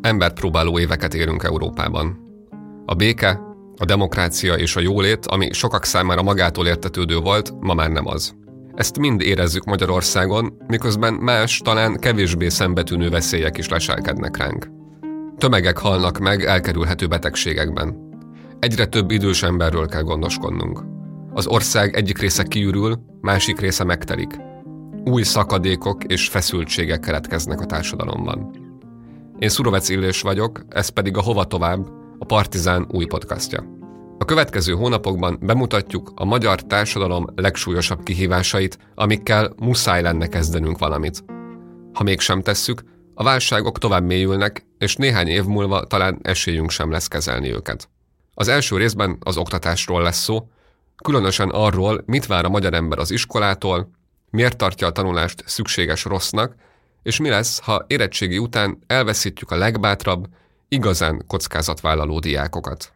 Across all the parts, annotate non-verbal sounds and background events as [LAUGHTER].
Embert próbáló éveket élünk Európában. A béke, a demokrácia és a jólét, ami sokak számára magától értetődő volt, ma már nem az. Ezt mind érezzük Magyarországon, miközben más, talán kevésbé szembetűnő veszélyek is leselkednek ránk. Tömegek halnak meg elkerülhető betegségekben. Egyre több idős emberről kell gondoskodnunk. Az ország egyik része kiürül, másik része megtelik. Új szakadékok és feszültségek keletkeznek a társadalomban. Én Szurovec Illés vagyok, ez pedig a Hova Tovább, a Partizán új podcastja. A következő hónapokban bemutatjuk a magyar társadalom legsúlyosabb kihívásait, amikkel muszáj lenne kezdenünk valamit. Ha mégsem tesszük, a válságok tovább mélyülnek, és néhány év múlva talán esélyünk sem lesz kezelni őket. Az első részben az oktatásról lesz szó, különösen arról, mit vár a magyar ember az iskolától, miért tartja a tanulást szükséges rossznak, és mi lesz, ha érettségi után elveszítjük a legbátrabb, igazán kockázatvállaló diákokat.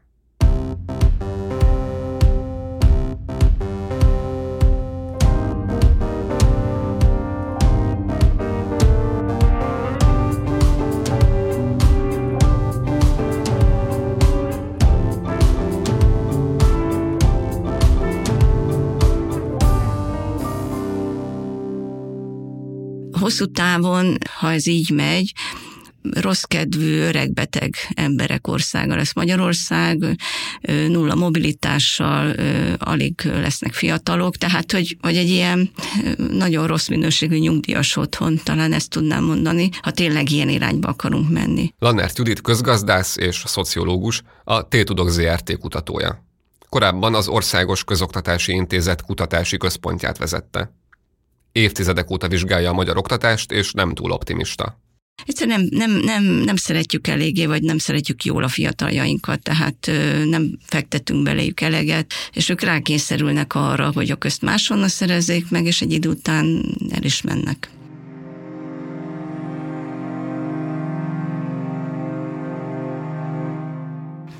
Hosszú távon, ha ez így megy, rossz kedvű, öregbeteg emberek országa lesz Magyarország, nulla mobilitással, alig lesznek fiatalok, tehát hogy, hogy egy ilyen nagyon rossz minőségű nyugdíjas otthon, talán ezt tudnám mondani, ha tényleg ilyen irányba akarunk menni. Lannert Judit közgazdász és szociológus, a T-Tudok ZRT kutatója. Korábban az Országos Közoktatási Intézet kutatási központját vezette évtizedek óta vizsgálja a magyar oktatást, és nem túl optimista. Egyszerűen nem, nem, nem, nem szeretjük eléggé, vagy nem szeretjük jól a fiataljainkat, tehát nem fektetünk beléjük eleget, és ők rákényszerülnek arra, hogy a közt máshonnan szerezzék meg, és egy idő után el is mennek.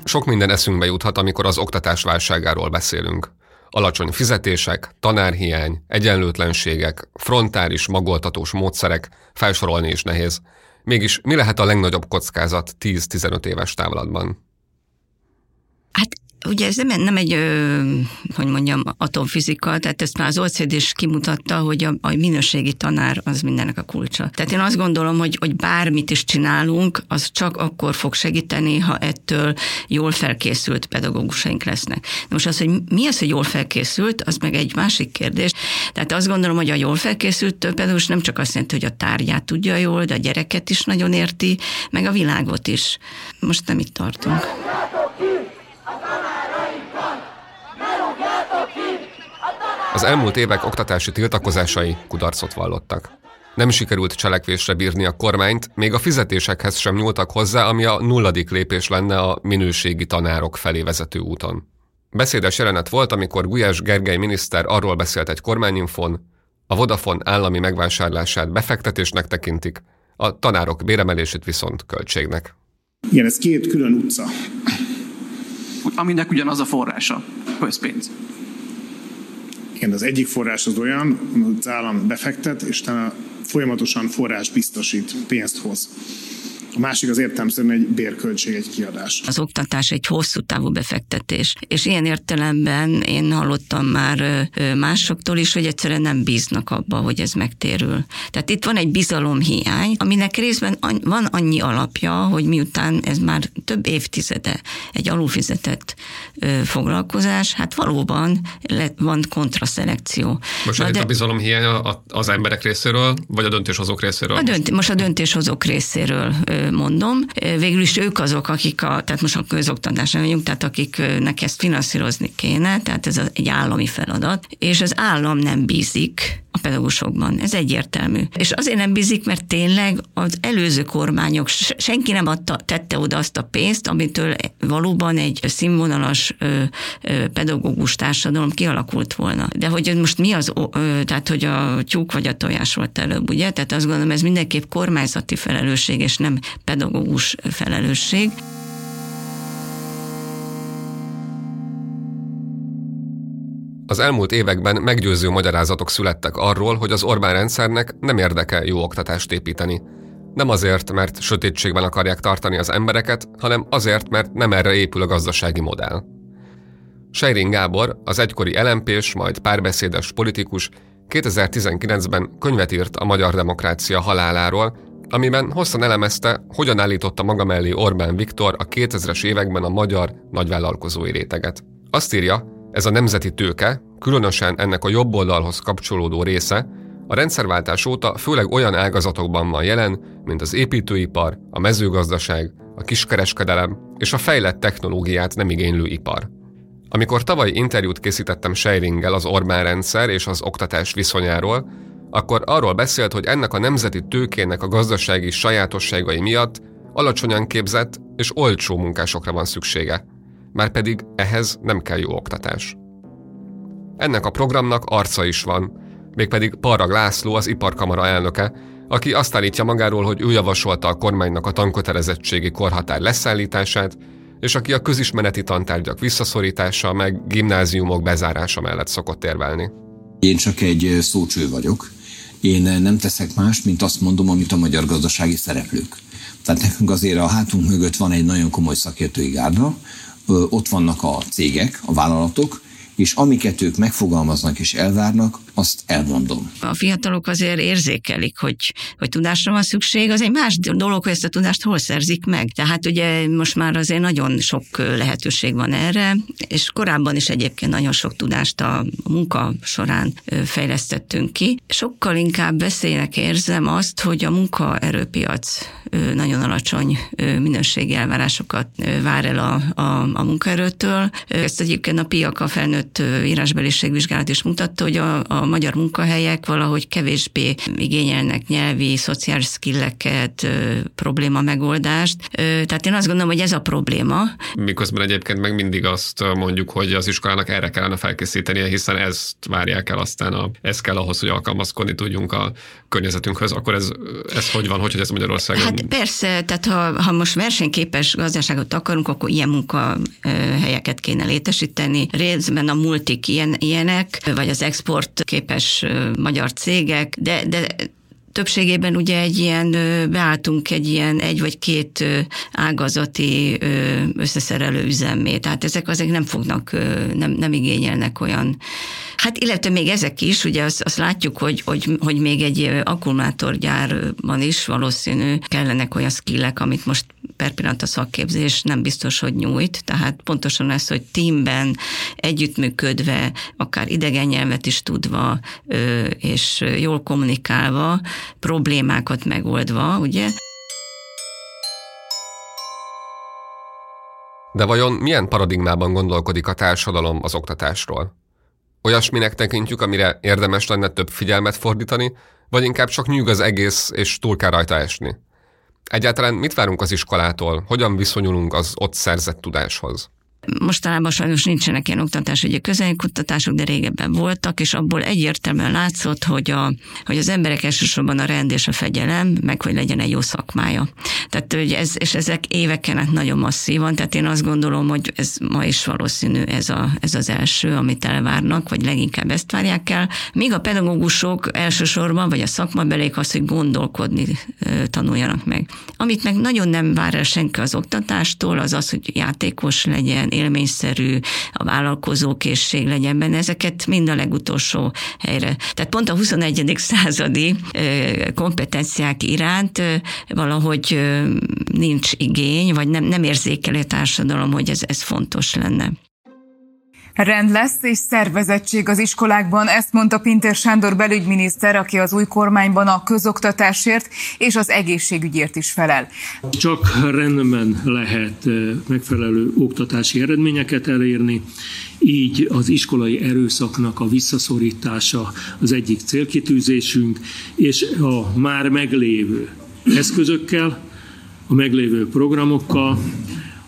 Sok minden eszünkbe juthat, amikor az oktatás válságáról beszélünk alacsony fizetések, tanárhiány, egyenlőtlenségek, frontális, magoltatós módszerek, felsorolni is nehéz. Mégis mi lehet a legnagyobb kockázat 10-15 éves távlatban? Hát Ugye ez nem, nem egy, hogy mondjam, atomfizika, tehát ezt már az OECD is kimutatta, hogy a, a minőségi tanár az mindennek a kulcsa. Tehát én azt gondolom, hogy, hogy bármit is csinálunk, az csak akkor fog segíteni, ha ettől jól felkészült pedagógusaink lesznek. Most az, hogy mi az, hogy jól felkészült, az meg egy másik kérdés. Tehát azt gondolom, hogy a jól felkészült pedagógus nem csak azt jelenti, hogy a tárgyát tudja jól, de a gyereket is nagyon érti, meg a világot is. Most nem itt tartunk. Az elmúlt évek oktatási tiltakozásai kudarcot vallottak. Nem sikerült cselekvésre bírni a kormányt, még a fizetésekhez sem nyúltak hozzá, ami a nulladik lépés lenne a minőségi tanárok felé vezető úton. Beszédes jelenet volt, amikor Gulyás Gergely miniszter arról beszélt egy kormányinfon, a Vodafone állami megvásárlását befektetésnek tekintik, a tanárok béremelését viszont költségnek. Igen, ez két külön utca. Aminek ugyanaz a forrása, közpénz. Igen, az egyik forrás az olyan, hogy az állam befektet, és utána folyamatosan forrás biztosít, pénzt hoz. A másik az értelmszerűen egy bérköltség, egy kiadás. Az oktatás egy hosszú távú befektetés, és ilyen értelemben én hallottam már másoktól is, hogy egyszerűen nem bíznak abba, hogy ez megtérül. Tehát itt van egy bizalomhiány, aminek részben van annyi alapja, hogy miután ez már több évtizede egy alulfizetett foglalkozás, hát valóban van kontraszelekció. Most de, a bizalomhiány az emberek részéről, vagy a döntéshozók részéről? A dönt, most a döntéshozók részéről mondom. Végül is ők azok, akik a, tehát most a közoktatásra vagyunk, tehát akiknek ezt finanszírozni kéne, tehát ez egy állami feladat, és az állam nem bízik a pedagógusokban. Ez egyértelmű. És azért nem bízik, mert tényleg az előző kormányok, senki nem adta, tette oda azt a pénzt, amitől valóban egy színvonalas pedagógus társadalom kialakult volna. De hogy most mi az, tehát hogy a tyúk vagy a tojás volt előbb, ugye? Tehát azt gondolom, ez mindenképp kormányzati felelősség, és nem pedagógus felelősség. Az elmúlt években meggyőző magyarázatok születtek arról, hogy az Orbán rendszernek nem érdekel jó oktatást építeni. Nem azért, mert sötétségben akarják tartani az embereket, hanem azért, mert nem erre épül a gazdasági modell. Sejrin Gábor, az egykori lmp majd párbeszédes politikus 2019-ben könyvet írt a magyar demokrácia haláláról, amiben hosszan elemezte, hogyan állította maga mellé Orbán Viktor a 2000-es években a magyar nagyvállalkozói réteget. Azt írja, ez a nemzeti tőke, különösen ennek a jobb oldalhoz kapcsolódó része, a rendszerváltás óta főleg olyan ágazatokban van jelen, mint az építőipar, a mezőgazdaság, a kiskereskedelem és a fejlett technológiát nem igénylő ipar. Amikor tavaly interjút készítettem Seiringgel az Orbán rendszer és az oktatás viszonyáról, akkor arról beszélt, hogy ennek a nemzeti tőkének a gazdasági sajátosságai miatt alacsonyan képzett és olcsó munkásokra van szüksége, már pedig ehhez nem kell jó oktatás. Ennek a programnak arca is van, mégpedig Parrag László az iparkamara elnöke, aki azt állítja magáról, hogy ő javasolta a kormánynak a tankötelezettségi korhatár leszállítását, és aki a közismereti tantárgyak visszaszorítása meg gimnáziumok bezárása mellett szokott érvelni. Én csak egy szócső vagyok. Én nem teszek más, mint azt mondom, amit a magyar gazdasági szereplők. Tehát nekünk azért a hátunk mögött van egy nagyon komoly szakértői gárda, ott vannak a cégek, a vállalatok, és amiket ők megfogalmaznak és elvárnak, azt elmondom. A fiatalok azért érzékelik, hogy, hogy tudásra van szükség, az egy más dolog, hogy ezt a tudást hol szerzik meg. Tehát ugye most már azért nagyon sok lehetőség van erre, és korábban is egyébként nagyon sok tudást a munka során fejlesztettünk ki. Sokkal inkább veszélynek érzem azt, hogy a munkaerőpiac nagyon alacsony minőségi elvárásokat vár el a, a, a munkaerőtől. Ezt egyébként a PIAKA felnőtt írásbeliségvizsgálat is mutatta, hogy a, a magyar munkahelyek valahogy kevésbé igényelnek nyelvi, szociális skilleket, probléma megoldást. Tehát én azt gondolom, hogy ez a probléma. Miközben egyébként meg mindig azt mondjuk, hogy az iskolának erre kellene felkészítenie, hiszen ezt várják el aztán, a, ez kell ahhoz, hogy alkalmazkodni tudjunk a környezetünkhöz. Akkor ez, ez hogy van, hogy ez Magyarországon? Hát persze, tehát ha, ha most versenyképes gazdaságot akarunk, akkor ilyen munkahelyeket kéne létesíteni. Részben a multik ilyen, ilyenek, vagy az export képes magyar cégek, de, de többségében ugye egy ilyen, beálltunk egy ilyen egy vagy két ágazati összeszerelő üzemmé, tehát ezek azért nem fognak, nem, nem igényelnek olyan. Hát illetve még ezek is, ugye azt, azt látjuk, hogy, hogy, hogy még egy akkumulátorgyárban is valószínű kellenek olyan skillek, amit most per pillanat a szakképzés nem biztos, hogy nyújt, tehát pontosan ez, hogy teamben együttműködve, akár idegen nyelvet is tudva, és jól kommunikálva, problémákat megoldva, ugye? De vajon milyen paradigmában gondolkodik a társadalom az oktatásról? Olyasminek tekintjük, amire érdemes lenne több figyelmet fordítani, vagy inkább csak nyűg az egész, és túl kell rajta esni? Egyáltalán mit várunk az iskolától? Hogyan viszonyulunk az ott szerzett tudáshoz? Mostanában sajnos nincsenek ilyen oktatásügyi közelkutatások, de régebben voltak, és abból egyértelműen látszott, hogy, a, hogy az emberek elsősorban a rend és a fegyelem, meg hogy legyen egy jó szakmája. Tehát, hogy ez, és ezek éveken át nagyon masszívan, tehát én azt gondolom, hogy ez ma is valószínű ez, a, ez az első, amit elvárnak, vagy leginkább ezt várják el. Míg a pedagógusok elsősorban, vagy a szakmabelék az, hogy gondolkodni tanuljanak meg. Amit meg nagyon nem vár el senki az oktatástól, az az, hogy játékos legyen, élményszerű, a vállalkozókészség legyen benne, ezeket mind a legutolsó helyre. Tehát pont a 21. századi kompetenciák iránt valahogy nincs igény, vagy nem, nem érzékeli a társadalom, hogy ez, ez fontos lenne. Rend lesz és szervezettség az iskolákban, ezt mondta Pinter Sándor belügyminiszter, aki az új kormányban a közoktatásért és az egészségügyért is felel. Csak rendben lehet eh, megfelelő oktatási eredményeket elérni, így az iskolai erőszaknak a visszaszorítása az egyik célkitűzésünk, és a már meglévő eszközökkel, a meglévő programokkal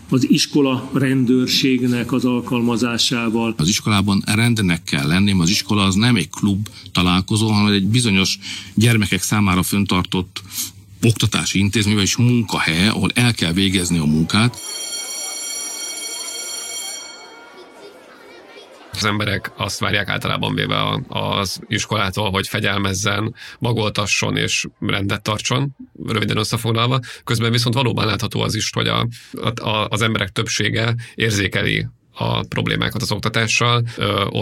az iskola rendőrségnek az alkalmazásával. Az iskolában rendnek kell lenni, az iskola az nem egy klub találkozó, hanem egy bizonyos gyermekek számára föntartott oktatási intézmény, vagyis munkahely, ahol el kell végezni a munkát. Az emberek azt várják általában véve az iskolától, hogy fegyelmezzen, magoltasson és rendet tartson, röviden összefoglalva. Közben viszont valóban látható az is, hogy a, a, az emberek többsége érzékeli a problémákat az oktatással.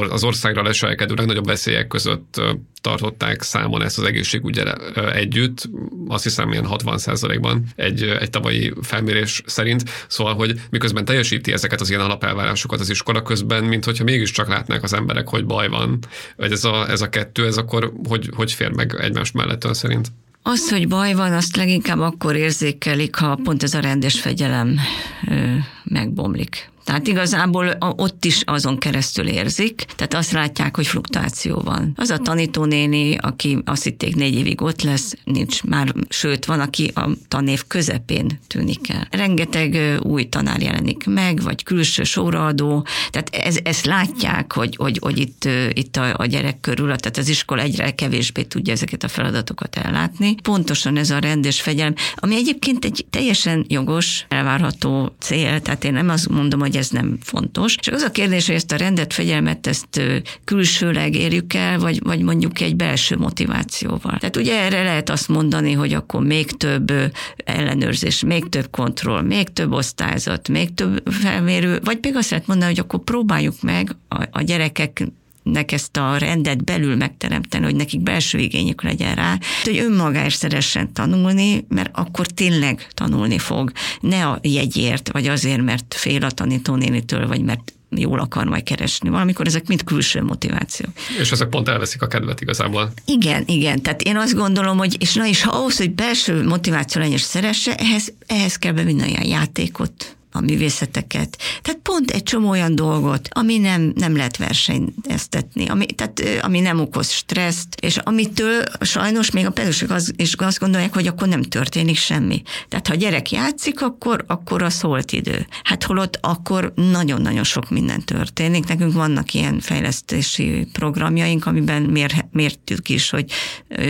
Az országra leselkedő legnagyobb veszélyek között tartották számon ezt az egészségügyel együtt, azt hiszem ilyen 60% ban egy, egy tavalyi felmérés szerint. Szóval, hogy miközben teljesíti ezeket az ilyen alapelvárásokat az iskola közben, mint hogyha mégiscsak látnák az emberek, hogy baj van, vagy ez a, ez a kettő, ez akkor hogy, hogy fér meg egymás mellett ön szerint? Az, hogy baj van, azt leginkább akkor érzékelik, ha pont ez a rendes fegyelem ö, megbomlik. Tehát igazából ott is azon keresztül érzik, tehát azt látják, hogy fluktuáció van. Az a tanítónéni, aki azt hitték négy évig ott lesz, nincs már, sőt, van, aki a tanév közepén tűnik el. Rengeteg új tanár jelenik meg, vagy külső soraadó, tehát ez, ezt látják, hogy, hogy, hogy itt, itt a, a gyerek körül, tehát az iskola egyre kevésbé tudja ezeket a feladatokat ellátni. Pontosan ez a rendes fegyelem, ami egyébként egy teljesen jogos, elvárható cél, tehát én nem azt mondom, hogy hogy ez nem fontos. Csak az a kérdés, hogy ezt a rendet, fegyelmet, ezt külsőleg érjük el, vagy, vagy mondjuk egy belső motivációval. Tehát ugye erre lehet azt mondani, hogy akkor még több ellenőrzés, még több kontroll, még több osztályzat, még több felmérő, vagy pedig azt lehet mondani, hogy akkor próbáljuk meg a, a gyerekek nek ezt a rendet belül megteremteni, hogy nekik belső igényük legyen rá, hogy önmagáért szeressen tanulni, mert akkor tényleg tanulni fog. Ne a jegyért, vagy azért, mert fél a tanítónénitől, vagy mert jól akar majd keresni. Valamikor ezek mind külső motiváció. És ezek pont elveszik a kedvet igazából. Igen, igen. Tehát én azt gondolom, hogy, és na is, ha ahhoz, hogy belső motiváció legyen és szeresse, ehhez, ehhez kell bevinni a játékot, a művészeteket. Tehát pont egy csomó olyan dolgot, ami nem, nem lehet versenyeztetni, ami, tehát, ami nem okoz stresszt, és amitől sajnos még a pedagógusok az, is azt gondolják, hogy akkor nem történik semmi. Tehát ha a gyerek játszik, akkor, akkor a szólt idő. Hát holott akkor nagyon-nagyon sok minden történik. Nekünk vannak ilyen fejlesztési programjaink, amiben mér, mértük is, hogy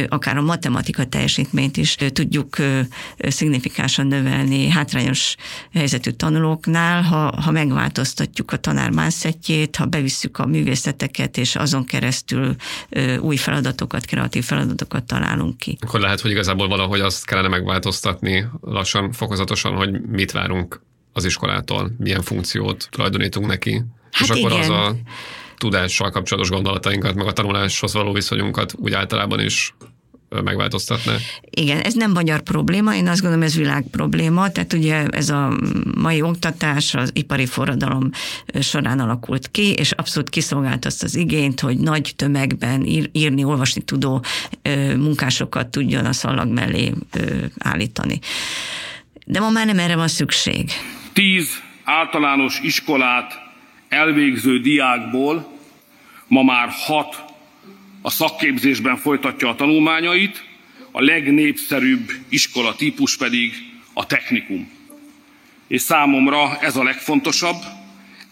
akár a matematika teljesítményt is tudjuk szignifikánsan növelni hátrányos helyzetű tanulók tanulóknál, ha, ha megváltoztatjuk a tanár mászetjét, ha bevisszük a művészeteket, és azon keresztül ö, új feladatokat, kreatív feladatokat találunk ki. Akkor lehet, hogy igazából valahogy azt kellene megváltoztatni lassan, fokozatosan, hogy mit várunk az iskolától, milyen funkciót tulajdonítunk neki. Hát és igen. akkor az a tudással kapcsolatos gondolatainkat, meg a tanuláshoz való viszonyunkat úgy általában is megváltoztatná? Igen, ez nem magyar probléma, én azt gondolom, ez világ probléma, tehát ugye ez a mai oktatás az ipari forradalom során alakult ki, és abszolút kiszolgált azt az igényt, hogy nagy tömegben ír, írni, olvasni tudó munkásokat tudjon a szallag mellé állítani. De ma már nem erre van szükség. Tíz általános iskolát elvégző diákból ma már hat a szakképzésben folytatja a tanulmányait, a legnépszerűbb iskola típus pedig a technikum. És számomra ez a legfontosabb,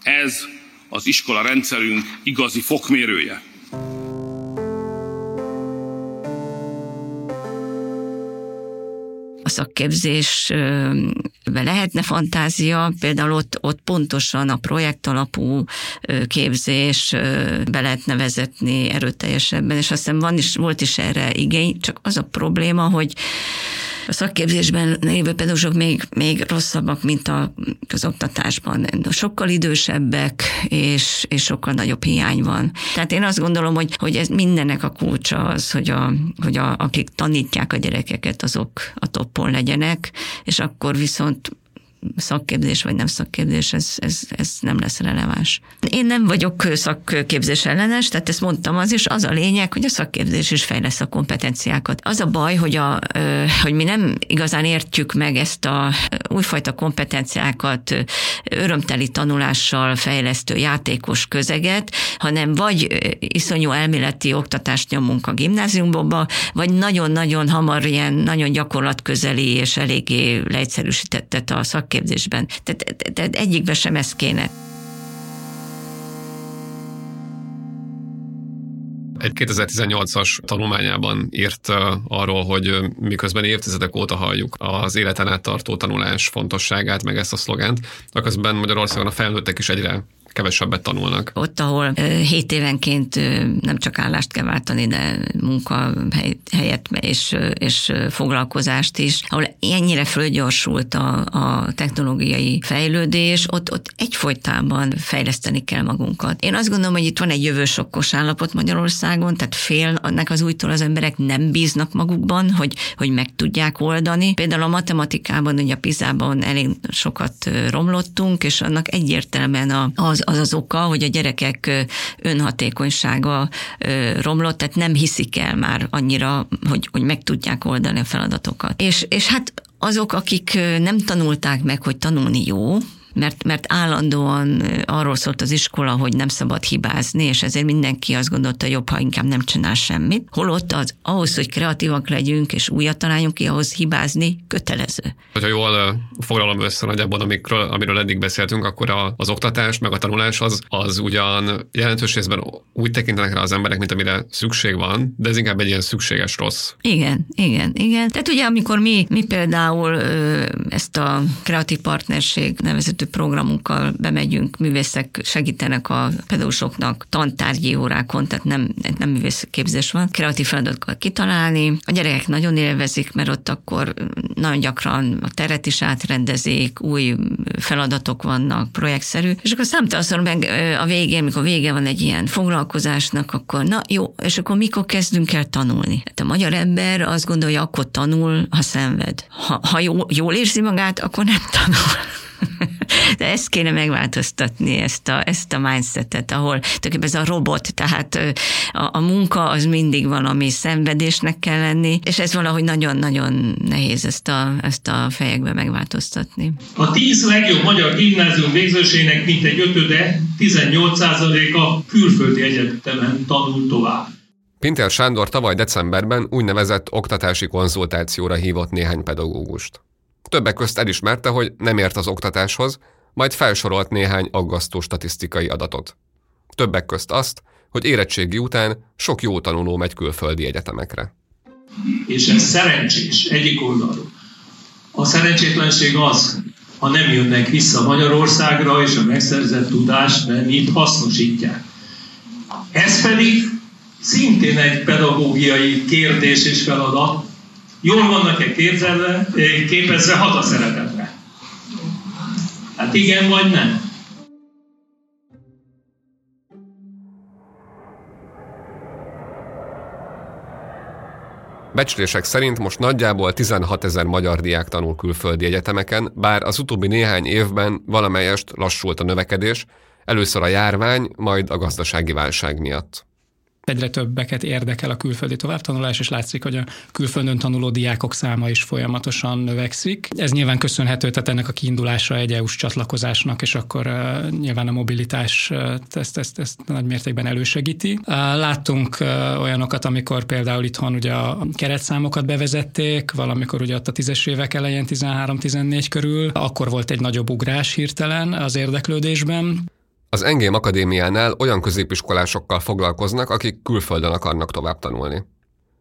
ez az iskola rendszerünk igazi fokmérője. Szakképzésbe lehetne fantázia, például ott, ott pontosan a projekt alapú képzés be lehetne vezetni erőteljesebben, és azt hiszem van is, volt is erre igény, csak az a probléma, hogy a szakképzésben lévő pedagógusok még, még rosszabbak, mint a, az oktatásban. Sokkal idősebbek, és, és sokkal nagyobb hiány van. Tehát én azt gondolom, hogy, hogy ez mindennek a kulcsa az, hogy, a, hogy a, akik tanítják a gyerekeket, azok a toppon legyenek, és akkor viszont szakképzés vagy nem szakképzés, ez, ez, ez nem lesz releváns. Én nem vagyok szakképzés ellenes, tehát ezt mondtam az is, az a lényeg, hogy a szakképzés is fejlesz a kompetenciákat. Az a baj, hogy, a, hogy mi nem igazán értjük meg ezt a újfajta kompetenciákat örömteli tanulással fejlesztő játékos közeget, hanem vagy iszonyú elméleti oktatást nyomunk a gimnáziumba, vagy nagyon-nagyon hamar ilyen nagyon gyakorlatközeli és eléggé leegyszerűsítettet a szak szakképzésben. Tehát, tehát egyikbe sem ez kéne. Egy 2018-as tanulmányában írt arról, hogy miközben évtizedek óta halljuk az életen át tartó tanulás fontosságát, meg ezt a szlogent, aközben Magyarországon a felnőttek is egyre kevesebbet tanulnak. Ott, ahol 7 évenként nem csak állást kell váltani, de munkahelyet és, és foglalkozást is, ahol ennyire fölgyorsult a, a technológiai fejlődés, ott, ott egyfolytában fejleszteni kell magunkat. Én azt gondolom, hogy itt van egy jövősokkos állapot Magyarországon, tehát félnek az újtól az emberek nem bíznak magukban, hogy, hogy meg tudják oldani. Például a matematikában, ugye a Pizában elég sokat romlottunk, és annak egyértelműen az, az az oka, hogy a gyerekek önhatékonysága romlott, tehát nem hiszik el már annyira, hogy, hogy meg tudják oldani a feladatokat. És, és hát azok, akik nem tanulták meg, hogy tanulni jó, mert, mert állandóan arról szólt az iskola, hogy nem szabad hibázni, és ezért mindenki azt gondolta, jobb, ha inkább nem csinál semmit. Holott az, ahhoz, hogy kreatívak legyünk és újat találjunk ki, ahhoz hibázni kötelező. Ha jól foglalom össze nagyjából, amikről, amiről eddig beszéltünk, akkor a, az oktatás, meg a tanulás az, az ugyan jelentős részben úgy tekintenek rá az emberek, mint amire szükség van, de ez inkább egy ilyen szükséges rossz. Igen, igen, igen. Tehát ugye, amikor mi, mi például ezt a kreatív partnerség nevezető programunkkal bemegyünk, művészek segítenek a pedagógusoknak tantárgyi órákon, tehát nem, nem művészképzés van, kreatív feladatokat kitalálni. A gyerekek nagyon élvezik, mert ott akkor nagyon gyakran a teret is átrendezik, új feladatok vannak, projektszerű, és akkor számtalanszor meg a végén, mikor vége van egy ilyen foglalkozásnak, akkor na jó, és akkor mikor kezdünk el tanulni? Hát a magyar ember azt gondolja, akkor tanul, ha szenved. Ha, ha jó, jól érzi magát, akkor nem tanul. [LAUGHS] De ezt kéne megváltoztatni, ezt a, ezt a mindsetet, ahol tulajdonképpen ez a robot, tehát a, a munka az mindig valami szenvedésnek kell lenni, és ez valahogy nagyon-nagyon nehéz ezt a, ezt a fejekbe megváltoztatni. A tíz legjobb magyar gimnázium végzősének mintegy ötöde, 18%-a külföldi egyetemen tanul tovább. Pintér Sándor tavaly decemberben úgynevezett oktatási konzultációra hívott néhány pedagógust. Többek közt elismerte, hogy nem ért az oktatáshoz, majd felsorolt néhány aggasztó statisztikai adatot. Többek közt azt, hogy érettségi után sok jó tanuló megy külföldi egyetemekre. És ez szerencsés egyik oldalról. A szerencsétlenség az, ha nem jönnek vissza Magyarországra, és a megszerzett tudást nem itt hasznosítják. Ez pedig szintén egy pedagógiai kérdés és feladat, Jól vannak-e képzelve, eh, képezve hat a szeretetre? Hát igen vagy nem? Becslések szerint most nagyjából 16 ezer magyar diák tanul külföldi egyetemeken, bár az utóbbi néhány évben valamelyest lassult a növekedés, először a járvány, majd a gazdasági válság miatt egyre többeket érdekel a külföldi továbbtanulás, és látszik, hogy a külföldön tanuló diákok száma is folyamatosan növekszik. Ez nyilván köszönhető, tehát ennek a kiindulása egy EU-s csatlakozásnak, és akkor uh, nyilván a mobilitás uh, ezt, ezt, ezt nagy mértékben elősegíti. Uh, láttunk uh, olyanokat, amikor például itthon ugye a keretszámokat bevezették, valamikor ugye ott a tízes évek elején 13-14 körül, akkor volt egy nagyobb ugrás hirtelen az érdeklődésben. Az Engém Akadémiánál olyan középiskolásokkal foglalkoznak, akik külföldön akarnak tovább tanulni.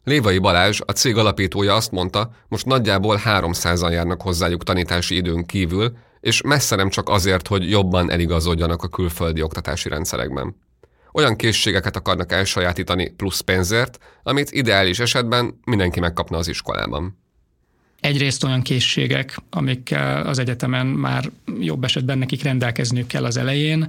Lévai Balázs, a cég alapítója azt mondta, most nagyjából 300-an járnak hozzájuk tanítási időn kívül, és messze nem csak azért, hogy jobban eligazodjanak a külföldi oktatási rendszerekben. Olyan készségeket akarnak elsajátítani plusz pénzért, amit ideális esetben mindenki megkapna az iskolában. Egyrészt olyan készségek, amikkel az egyetemen már jobb esetben nekik rendelkezniük kell az elején,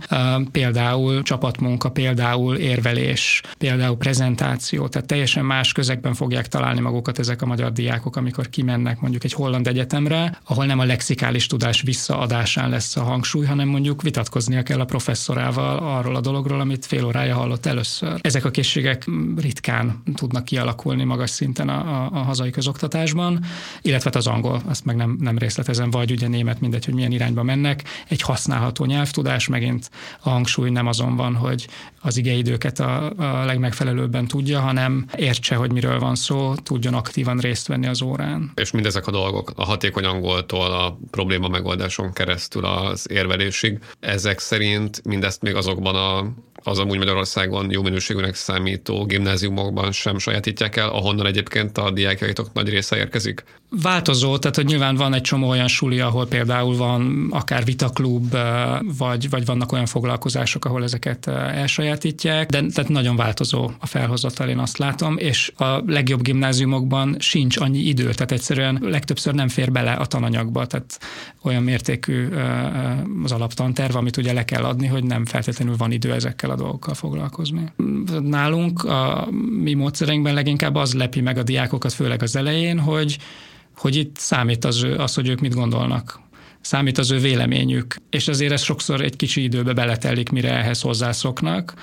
például csapatmunka, például érvelés, például prezentáció, tehát teljesen más közegben fogják találni magukat ezek a magyar diákok, amikor kimennek mondjuk egy holland egyetemre, ahol nem a lexikális tudás visszaadásán lesz a hangsúly, hanem mondjuk vitatkoznia kell a professzorával arról a dologról, amit fél órája hallott először. Ezek a készségek ritkán tudnak kialakulni magas szinten a, a, a hazai közoktatásban, illetve illetve az angol, azt meg nem, nem részletezem, vagy ugye német, mindegy, hogy milyen irányba mennek. Egy használható nyelvtudás, megint a hangsúly nem azon van, hogy az igeidőket a, a legmegfelelőbben tudja, hanem értse, hogy miről van szó, tudjon aktívan részt venni az órán. És mindezek a dolgok, a hatékony angoltól a probléma megoldáson keresztül az érvelésig, ezek szerint mindezt még azokban a az amúgy Magyarországon jó minőségűnek számító gimnáziumokban sem sajátítják el, ahonnan egyébként a diákjaitok nagy része érkezik? Változó, tehát hogy nyilván van egy csomó olyan suli, ahol például van akár vitaklub, vagy, vagy vannak olyan foglalkozások, ahol ezeket elsajátítják, de tehát nagyon változó a felhozatal, én azt látom, és a legjobb gimnáziumokban sincs annyi idő, tehát egyszerűen legtöbbször nem fér bele a tananyagba, tehát olyan mértékű az alaptanterv, amit ugye le kell adni, hogy nem feltétlenül van idő ezekkel a dolgokkal foglalkozni. Nálunk a mi módszereinkben leginkább az lepi meg a diákokat, főleg az elején, hogy, hogy itt számít az, az, hogy ők mit gondolnak számít az ő véleményük, és azért ez sokszor egy kicsi időbe beletelik, mire ehhez hozzászoknak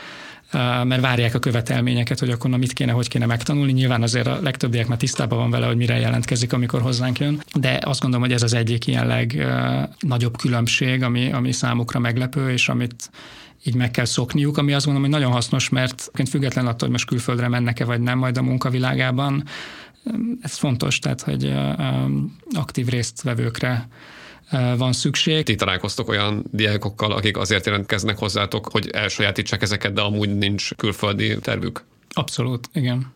mert várják a követelményeket, hogy akkor na mit kéne, hogy kéne megtanulni. Nyilván azért a legtöbbiek már tisztában van vele, hogy mire jelentkezik, amikor hozzánk jön, de azt gondolom, hogy ez az egyik ilyen legnagyobb különbség, ami, ami számukra meglepő, és amit így meg kell szokniuk, ami azt gondolom, hogy nagyon hasznos, mert független attól, hogy most külföldre mennek-e vagy nem majd a munkavilágában, ez fontos, tehát hogy aktív résztvevőkre van szükség. Ti találkoztok olyan diákokkal, akik azért jelentkeznek hozzátok, hogy elsajátítsák ezeket, de amúgy nincs külföldi tervük? Abszolút, igen.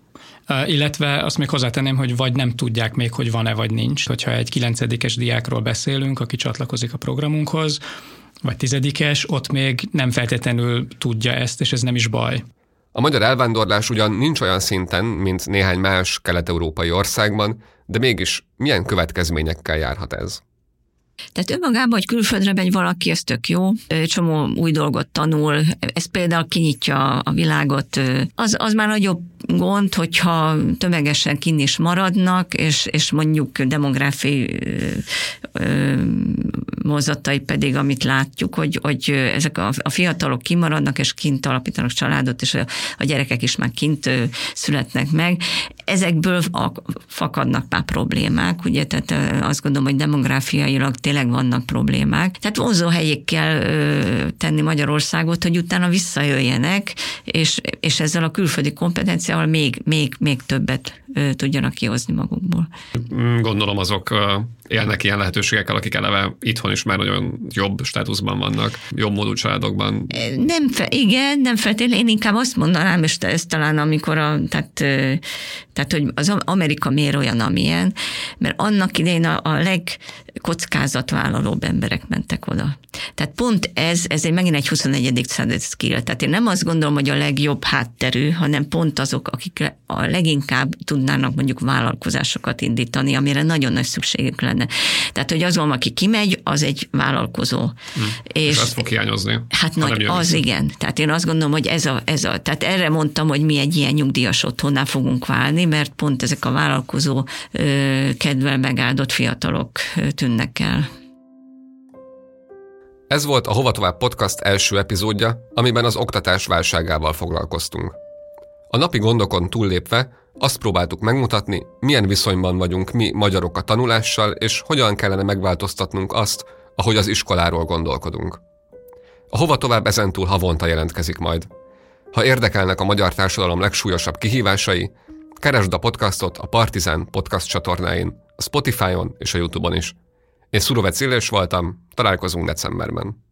Illetve azt még hozzátenném, hogy vagy nem tudják még, hogy van-e vagy nincs. Hogyha egy kilencedikes diákról beszélünk, aki csatlakozik a programunkhoz, vagy tizedikes, ott még nem feltétlenül tudja ezt, és ez nem is baj. A magyar elvándorlás ugyan nincs olyan szinten, mint néhány más kelet-európai országban, de mégis milyen következményekkel járhat ez? Tehát önmagában, hogy külföldre megy valaki, ez tök jó, csomó új dolgot tanul, ez például kinyitja a világot, az, az már nagyobb gond, hogyha tömegesen kin is maradnak, és, és mondjuk demográfiai mozatai pedig, amit látjuk, hogy, hogy ezek a, a fiatalok kimaradnak, és kint alapítanak családot, és a, a gyerekek is már kint születnek meg. Ezekből fakadnak már problémák, ugye, tehát azt gondolom, hogy demográfiailag tényleg vannak problémák. Tehát vonzó helyék kell tenni Magyarországot, hogy utána visszajöjjenek, és, és ezzel a külföldi kompetenciával még, még, még többet tudjanak kihozni magukból. Gondolom azok élnek ilyen lehetőségekkel, akik eleve itthon is már nagyon jobb státuszban vannak, jobb módú családokban. Nem, fe, igen, nem feltétlenül. Én inkább azt mondanám, és ez talán amikor a, tehát, tehát, hogy az Amerika miért olyan, amilyen, mert annak idején a, a legkockázatvállalóbb emberek mentek oda. Tehát pont ez, ez egy megint egy 21. század skill. Tehát én nem azt gondolom, hogy a legjobb hátterű, hanem pont azok, akik a leginkább tudnának mondjuk vállalkozásokat indítani, amire nagyon nagy szükségük lenne. Tehát, hogy azon, aki kimegy, az egy vállalkozó. Hmm. És, és azt fog hiányozni. Hát nagy, az vissza. igen. Tehát én azt gondolom, hogy ez a, ez a, tehát erre mondtam, hogy mi egy ilyen nyugdíjas otthonnál fogunk válni, mert pont ezek a vállalkozó kedvel megáldott fiatalok tűnnek el. Ez volt a Hova Tovább podcast első epizódja, amiben az oktatás válságával foglalkoztunk. A napi gondokon túllépve azt próbáltuk megmutatni, milyen viszonyban vagyunk mi magyarok a tanulással, és hogyan kellene megváltoztatnunk azt, ahogy az iskoláról gondolkodunk. A Hova Tovább ezentúl havonta jelentkezik majd. Ha érdekelnek a magyar társadalom legsúlyosabb kihívásai, keresd a podcastot a Partizán podcast csatornáin, a Spotify-on és a YouTube-on is. Én Szurovec Illés voltam, találkozunk decemberben.